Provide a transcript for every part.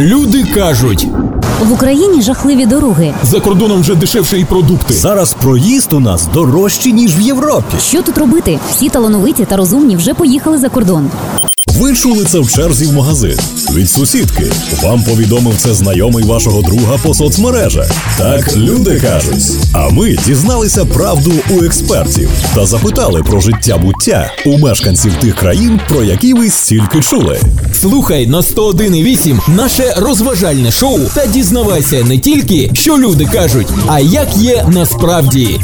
Люди кажуть, В Україні жахливі дороги. за кордоном вже дешевше і продукти. Зараз проїзд у нас дорожчий, ніж в Європі. Що тут робити? Всі талановиті та розумні вже поїхали за кордон. Ви чули це в черзі в магазин від сусідки. Вам повідомив це знайомий вашого друга по соцмережах. Так люди кажуть. А ми дізналися правду у експертів та запитали про життя буття у мешканців тих країн, про які ви стільки чули. Слухай на 101,8 наше розважальне шоу та дізнавайся не тільки, що люди кажуть, а як є насправді.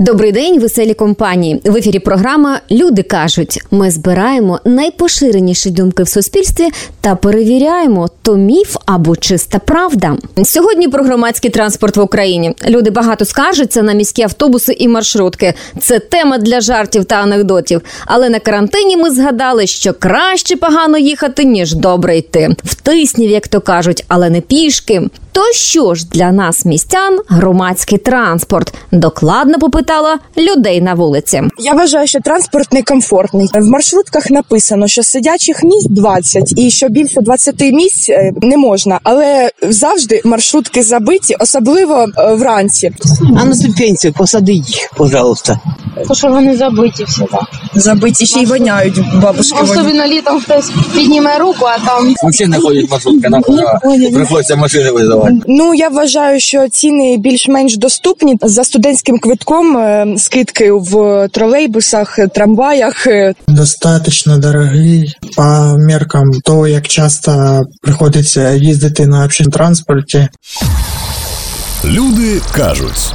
Добрий день, веселі компанії. В ефірі програма Люди кажуть. Ми збираємо найпоширеніші думки в суспільстві та перевіряємо, то міф або чиста правда. Сьогодні про громадський транспорт в Україні. Люди багато скаржаться на міські автобуси і маршрутки. Це тема для жартів та анекдотів. Але на карантині ми згадали, що краще погано їхати, ніж добре йти. Втиснів, як то кажуть, але не пішки. То що ж для нас, містян, громадський транспорт? Докладно попитала людей на вулиці. Я вважаю, що транспорт некомфортний. В маршрутках написано, що сидячих місць 20 і що більше 20 місць е, не можна, але завжди маршрутки забиті, особливо е, вранці. А на ступенцию посади їх, пожалуйста. Тому що вони забиті всі, так. Забиті ще й воняють бабушки. Особливо літом хтось підніме руку, а там Вообще не ходять маршрутки, нам приходиться машини визивати. Ну я вважаю, що ціни більш-менш доступні за студентським квитком. е, Скидки в тролейбусах, трамваях. достатньо достаточно дорогий по меркам того, як часто приходиться їздити на общественному транспорті. Люди кажуть.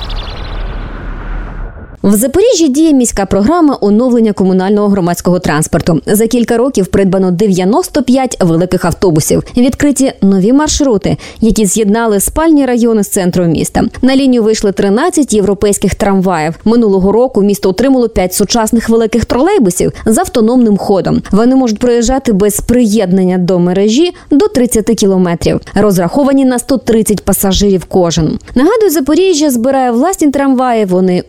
В Запоріжжі діє міська програма оновлення комунального громадського транспорту. За кілька років придбано 95 великих автобусів. Відкриті нові маршрути, які з'єднали спальні райони з центром міста. На лінію вийшли 13 європейських трамваїв. Минулого року місто отримало 5 сучасних великих тролейбусів з автономним ходом. Вони можуть проїжджати без приєднання до мережі до 30 кілометрів. Розраховані на 130 пасажирів кожен. Нагадую, Запоріжжя збирає власні трамваї. Вони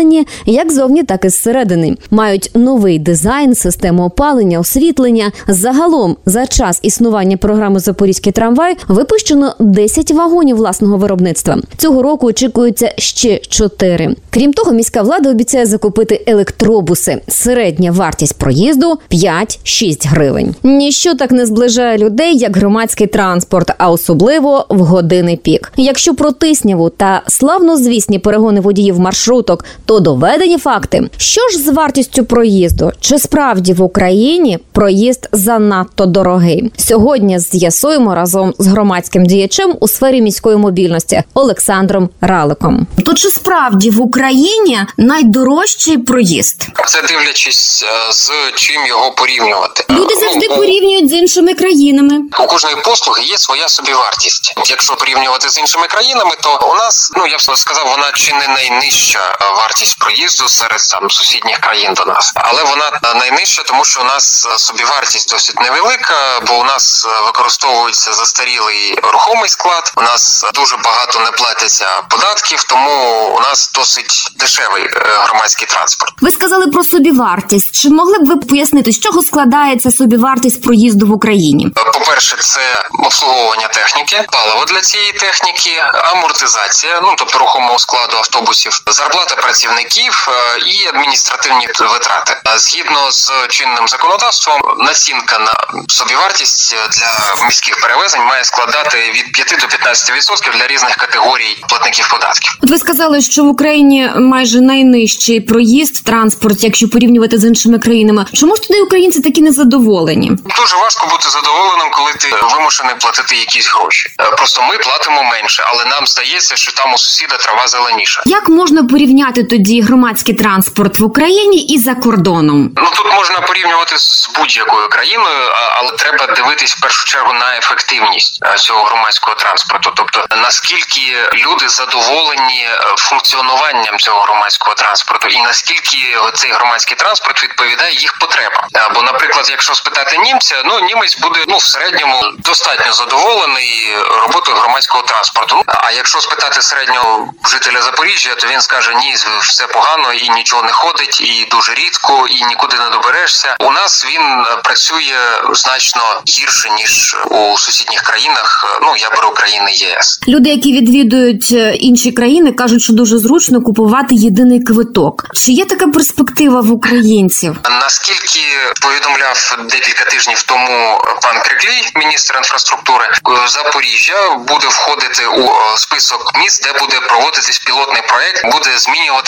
осучаснені як зовні, так і зсередини. Мають новий дизайн, систему опалення, освітлення. Загалом за час існування програми Запорізький трамвай випущено 10 вагонів власного виробництва. Цього року очікується ще 4. Крім того, міська влада обіцяє закупити електробуси. Середня вартість проїзду 5-6 гривень. Ніщо так не зближає людей, як громадський транспорт, а особливо в години пік. Якщо про тисняву та славнозвісні перегони водіїв маршруток, то доведені факти. Що ж з вартістю проїзду? Чи справді в Україні проїзд занадто дорогий? Сьогодні з'ясуємо разом з громадським діячем у сфері міської мобільності Олександром Раликом. То чи справді в Україні найдорожчий проїзд? Це дивлячись е, з чим його порівнювати. Люди Ну, завжди порівнюють з іншими країнами. У кожної послуги є своя собівартість. Якщо порівнювати з іншими країнами, то у нас, ну я б сказав, вона чи не найнижча е, вартість проїзду серед там сусідніх країн до нас, але вона е, найнижча, тому що у нас е, собівартість досить невелика, бо у нас е, використовується застарілий рухомий склад. У нас дуже багато не платиться податків, тому у нас досить дешевий громадський транспорт. Ви сказали про собівартість. Чи могли б ви пояснити, з чого складається собівартість проїзду в Україні? По-перше, це обслуговування техніки, паливо для цієї техніки, амортизація, ну тобто рухомого складу автобусів, зарплата працівників е, і адміністративні витрати. Згідно з чинним законодавством, націнка на собівартість для міських перевезень має складати від 5 до 15% для різних категорій платників податків. От ви сказали, що в Україні майже найнижчий проїзд в транспорті, якщо порівнювати з іншими країнами. Чому ж тоді українці такі незадоволені? Дуже важко бути задоволеним, коли ти вимушений платити якісь гроші. Е, Просто ми платимо менше, але нам здається, що там у сусіда трава зеленіша. Як можна порівняти тоді громадський транспорт в Україні і за кордоном? Ну тут можна порівнювати з будь-якою країною, але треба дивитись в першу чергу на ефективність цього громадського транспорту, тобто наскільки люди задоволені е, функціонуванням цього громадського транспорту, і наскільки цей громадський транспорт відповідає їх потребам. Е, Бо, наприклад, якщо спитати німця, ну німець буде ну в середньому достатньо задоволений роботою громадського транспорту. А якщо спитати середнього жителя Запоріжжя, то він скаже ні, все погано і нічого не ходить, і дуже рідко, і нікуди не доберешся. У нас він працює значно гірше ніж у сусідніх країнах. Ну я беру країни ЄС. Люди, які відвідують е, інші країни, кажуть, що дуже зручно купувати єдиний квиток. Чи є така перспектива в українців? Наскільки повідомляв декілька тижнів тому пан Криклій, міністр інфраструктури Запоріжжя, буде входити у е, список міст, де буде проводитись пілотний проект, буде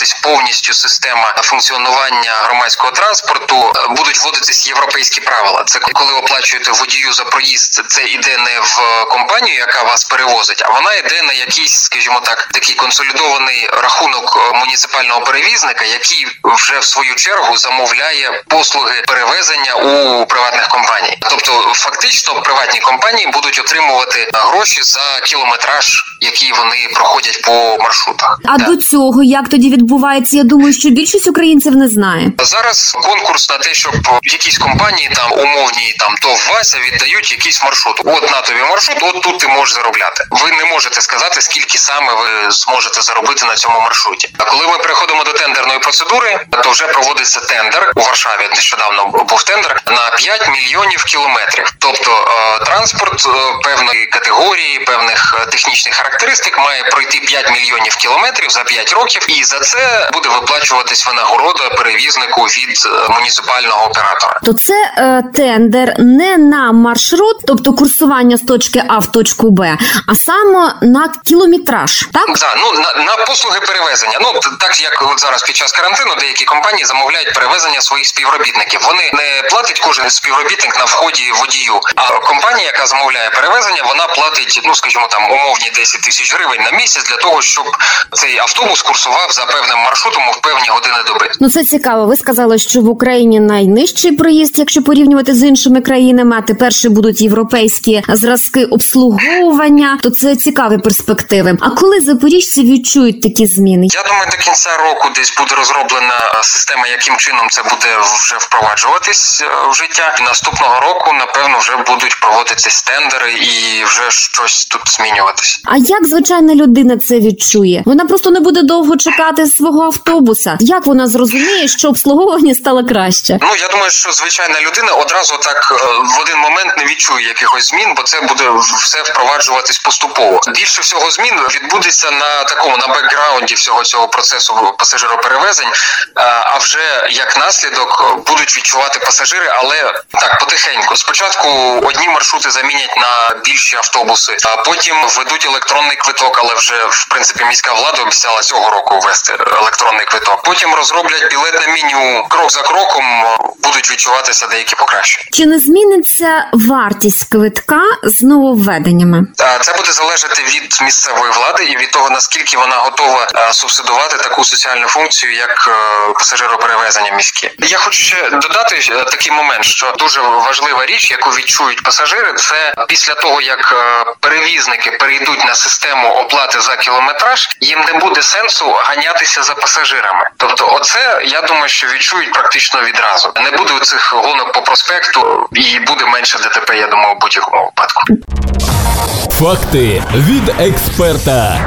змінюватись повністю система функціонування громадського транспорту. Е, будуть вводитись європейські правила. Це коли оплачуєте водію за проїзд, це іде не в компанію, яка вас перевозить, а вона йде на якийсь, скажімо так, такий консолідований рахунок е, муніципального перевізника, який вже в свою чергу замовляє послуги перевезення у приватних компаній. Тобто, фактично, приватні компанії будуть отримувати гроші за кілометраж, який вони проходять по маршрутах. А Так. до цього як тоді відбувається? Я думаю, що більшість українців не знає. Зараз конкурс на те, щоб якісь компанії там умовні там то Вася віддають якийсь маршрут. От на тобі маршрут, от тут ти можеш заробляти. Ви не можете сказати, скільки саме ви зможете заробити на цьому маршруті. А коли ми переходимо до тендерної процедури, то вже проводиться тендер у Варшаві. Нещодавно був тендер на 5 мільйонів кілометрів. Тобто е, транспорт е, певної категорії, певних е, технічних характеристик має пройти 5 мільйонів кілометрів за 5 років, і за це буде виплачуватись винагорода перевізнику від е, муніципального оператора. То це е, тендер не на маршрут, тобто курсування з точки А в точку Б, а саме на кілометраж. Так Да, ну на, на послуги перевезення. Ну так як от зараз під час карантину деякі компанії замовляють перевезення своїх співробітників. Вони не платить кожен співробітник на вході водію. А компанія, яка замовляє перевезення, вона платить, ну скажімо там, умовні 10 тисяч гривень на місяць для того, щоб цей автобус курсував за певним маршрутом у певні години доби. ну це цікаво. Ви сказали, що в Україні найнижчий проїзд, якщо порівнювати з іншими країнами, а тепер ще будуть європейські зразки обслуговування. То це цікаві перспективи. А коли запоріжці відчують такі зміни? Я думаю, до кінця року десь буде розроблена система, яким чином це буде вже впроваджуватись е, в життя. І наступного року, напевно, вже будуть проводитись тендери і вже щось тут змінюватись. А як звичайна людина це відчує? Вона просто не буде довго чекати свого автобуса. Як вона зрозуміє, що обслуговування стало краще? Ну я думаю, що звичайна людина одразу так е, в один момент не відчує якихось змін, бо це буде все впроваджуватись поступово. Більше всього змін відбудеться на такому на бекграунді всього цього процесу пасажироперевезень. А вже як наслідок будуть відчувати пасажири, але так потихеньку. Спочатку одні маршрути замінять на більші автобуси, а потім введуть електронний квиток, але вже в принципі міська влада обіцяла цього року ввести електронний квиток. Потім розроблять білетне меню. Крок за кроком будуть відчуватися деякі покращення. Чи не зміниться вартість квитка з нововведеннями? Це буде залежати від місцевої влади і від того наскільки вона готова е, субсидувати таку соціальну функцію, як е, пасажироперевезення міське. Я хочу ще додати е, такий момент, що дуже важлива річ, яку відчують пасажири, це після того як перевізники перейдуть на систему оплати за кілометраж, їм не буде сенсу ганятися за пасажирами. Тобто, оце я думаю, що відчують практично відразу. Не буде цих гонок по проспекту і буде менше ДТП. Я думаю, в будь-якому випадку. Факти від експерта.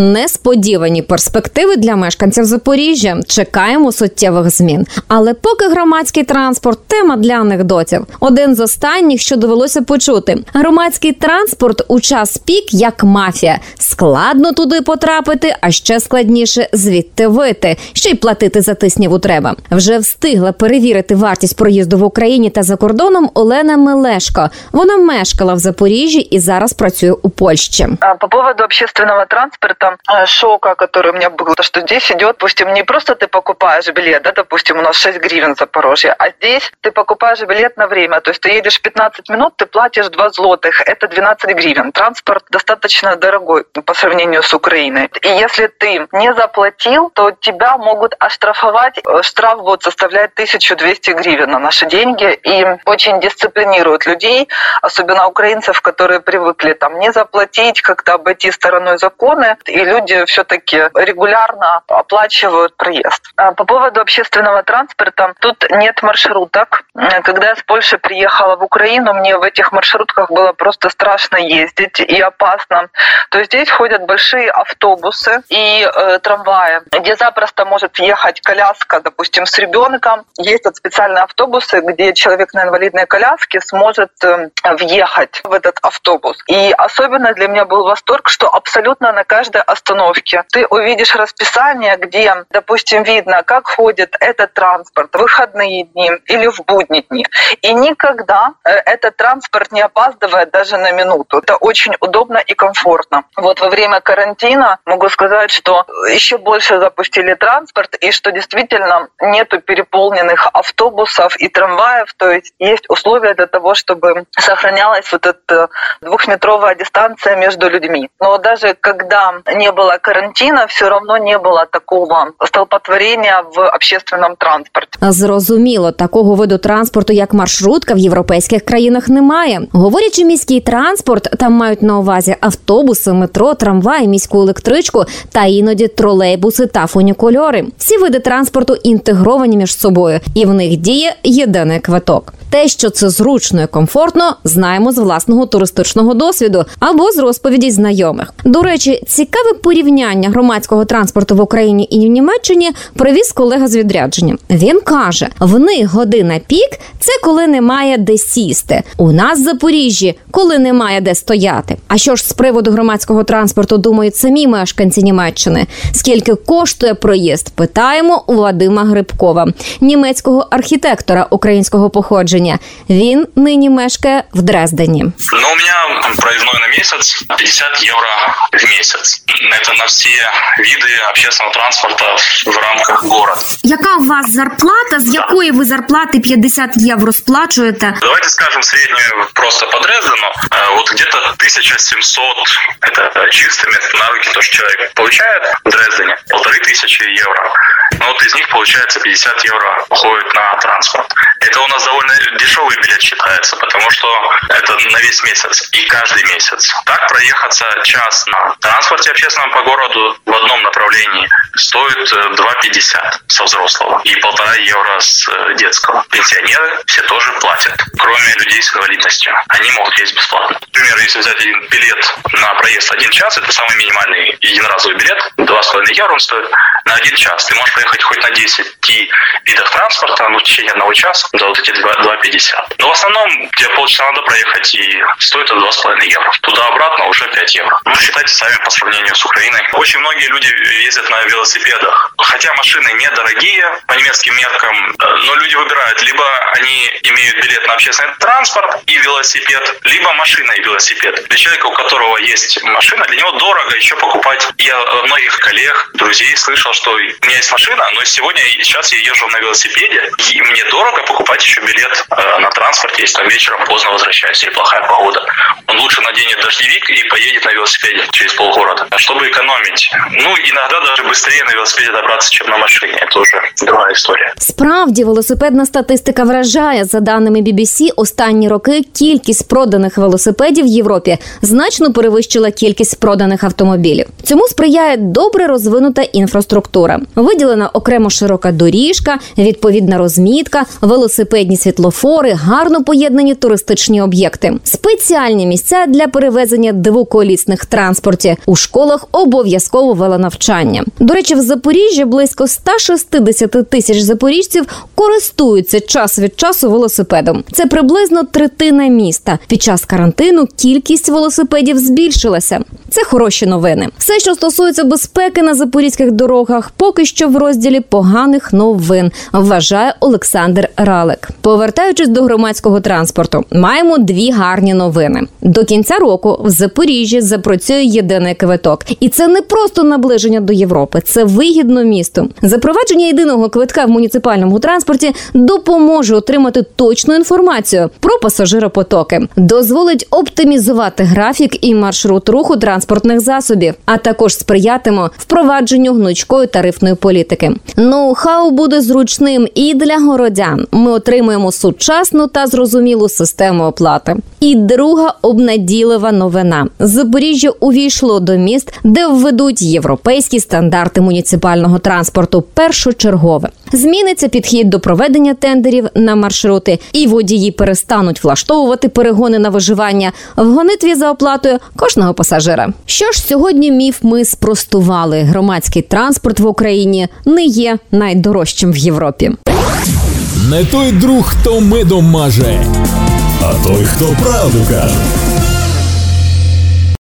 Несподівані перспективи для мешканців Запоріжжя. Чекаємо суттєвих змін. Але поки громадський транспорт тема для анекдотів. Один з останніх, що довелося почути: громадський транспорт у час пік як мафія. Складно туди потрапити, а ще складніше звідти вийти. Ще й платити за тисняву треба. Вже встигла перевірити вартість проїзду в Україні та за кордоном Олена Мелешко. Вона мешкала в Запоріжжі і зараз працює у Польщі. По поводу общественного транспорта, э, шока, который у меня был, то что здесь идет, допустим, не просто ты покупаешь билет, да, допустим, у нас 6 гривен в Запорожье, а здесь ты покупаешь билет на время, то есть ты едешь 15 минут, ты платишь 2 злотых, это 12 гривен. Транспорт достаточно дорогой по сравнению с Украиной. И если ты не заплатил, то тебя могут оштрафовать. Э, Штраф будет составлять 1200 гривен на наши деньги. И очень дисциплинируют людей, особенно украинцев, которые привыкли там не заплатить, как-то обойти стороной законы. И и люди все-таки регулярно оплачивают проезд. А по поводу общественного транспорта, тут нет маршруток. Когда я с Польши приехала в Украину, мне в этих маршрутках было просто страшно ездить и опасно. То есть здесь ходят большие автобусы и э, трамваи, где запросто может ехать коляска, допустим, с ребенком. Вот специальные автобусы, где человек на инвалидной коляске сможет э, въехать в этот автобус. И особенно для меня был восторг, что абсолютно на каждой остановке ты увидишь расписание, где, допустим, видно, как ходит этот транспорт в выходные дни или в будние дни. И никогда э, этот транспорт не опаздывает даже на минуту. Это очень удобно и комфортно. Вот во время карантина могу сказать, что еще больше запустили транспорт и что действительно нету переполненных автобусов и трамваев, то есть есть условия для того, чтобы сохранялась вот эта двухметровая дистанция между людьми. Но даже когда не было карантина, все равно не было такого столпотворения в общественном транспорте. Зрозуміло, такого виду транспорту, як маршрутка, в європейських країнах немає. Говорячи міський транспорт, там мають на увазі автобуси, метро, трамвай, міську електричку та іноді тролейбуси та фунікульори. Всі види транспорту інтегровані між собою, і в них діє єдиний квиток. Те, що це зручно і комфортно, знаємо з власного туристичного досвіду або з розповідей знайомих. До речі, цікаве порівняння громадського транспорту в Україні і в Німеччині привіз колега з відрядження. Він каже: в них година пік це коли немає де сісти. У нас в Запоріжжі, коли немає де стояти. А що ж з приводу громадського транспорту думають самі мешканці Німеччини? Скільки коштує проїзд? Питаємо у Вадима Грибкова, німецького архітектора українського походження. Він нині мешкає в Дрездені. Ну, у меня проездной на месяц 50 евро в месяц. Это на все виды общественного транспорта в рамках города. Яка у вас зарплата? З якої ви зарплати 50 євро сплачуєте? Давайте скажем среднюю просто по Дрездену. Э, Вот где-то 1700 это чистыми на руки то, что человек получает в Дрездене. Полторы тысячи евро. Ну вот из них получается 50 евро уходит на транспорт. Это у нас довольно дешевый билет считается, потому что это на весь месяц и каждый месяц. Так проехаться час на транспорте общественном по городу в одном направлении стоит э, 2,50 со взрослого и полтора евро с э, детского. Пенсионеры все тоже платят, кроме людей с инвалидностью. Они могут ездить бесплатно. Например, если взять один билет на проезд один час, это самый минимальный единоразовый билет, 2,5 евро он стоит на один час. Ты можешь проехать хоть на 10 видах транспорта, ну, в течение одного часа за вот эти 2,50. Но в основном тебе полчаса надо проехать, и стоит это 2,5 евро. Туда-обратно уже 5 евро. Ну, считайте сами по сравнению с Украиной. Очень многие люди ездят на велосипедах. Хотя машины недорогие по немецким меркам, э, но люди выбирают, либо они имеют билет на общественный транспорт и велосипед, либо машина и велосипед. Для человека, у которого есть машина, для него дорого еще покупать. Я от многих коллег, друзей слышал, что у меня есть машина, но сегодня и сейчас я езжу на велосипеде, и мне дорого покупать еще билет э, на транспорте, если там вечером поздно возвращаюсь или плохая погода. Он лучше наденет дождевик и поедет на велосипеде через полгорода, чтобы экономить. Ну, иногда даже быстрее на велосипеде добраться, чем на машине. Это уже другая история. Справді, велосипедна статистика вражає. За даними BBC, останні роки кількість проданих велосипедів в Європі значно перевищила кількість проданих автомобілів. Цьому сприяє добре розвинута інфраструктура. Виділена окремо широка доріжка, відповідна розмітка, велосипедні світлофори, гарно поєднані туристичні об'єкти, спеціальні місця для перевезення двоколісних транспортів у школах обов'язково велонавчання. До речі, в Запоріжжі близько 160 тисяч запоріжців користуються час від часу велосипедом. Це приблизно третина міста. Під час карантину кількість велосипедів збільшилася. Це хороші новини. Все, що стосується безпеки на запорізьких дорогах, поки що в розділі поганих новин, вважає Олександр Ралик. Повертаючись до громадського транспорту, маємо дві гарні новини. До кінця року в Запоріжжі запрацює єдиний квиток, і це не просто наближення до Європи, це вигідно місту. Запровадження єдиного квитка в муніципальному транспорті допоможе отримати точну інформацію про пасажиропотоки, дозволить оптимізувати графік і маршрут руху транспортних засобів, а також сприятиме впровадженню гнучкої тарифної політики. Ноу-хау буде зручним і для городян. Ми отримуємо сучасну та зрозумілу систему оплати. І друга обнадійлива новина: Запоріжжя увійшло до міст, де введуть європейські стандарти муніципального транспорту. Першочергове зміниться підхід до проведення тендерів на маршрути, і водії перестануть влаштовувати перегони на виживання в гонитві за оплатою кожного пасажира. Що ж сьогодні міф ми спростували. Громадський транспорт в Україні не є найдорожчим в Європі. Не той друг, хто медом маже. А той, хто правду каже.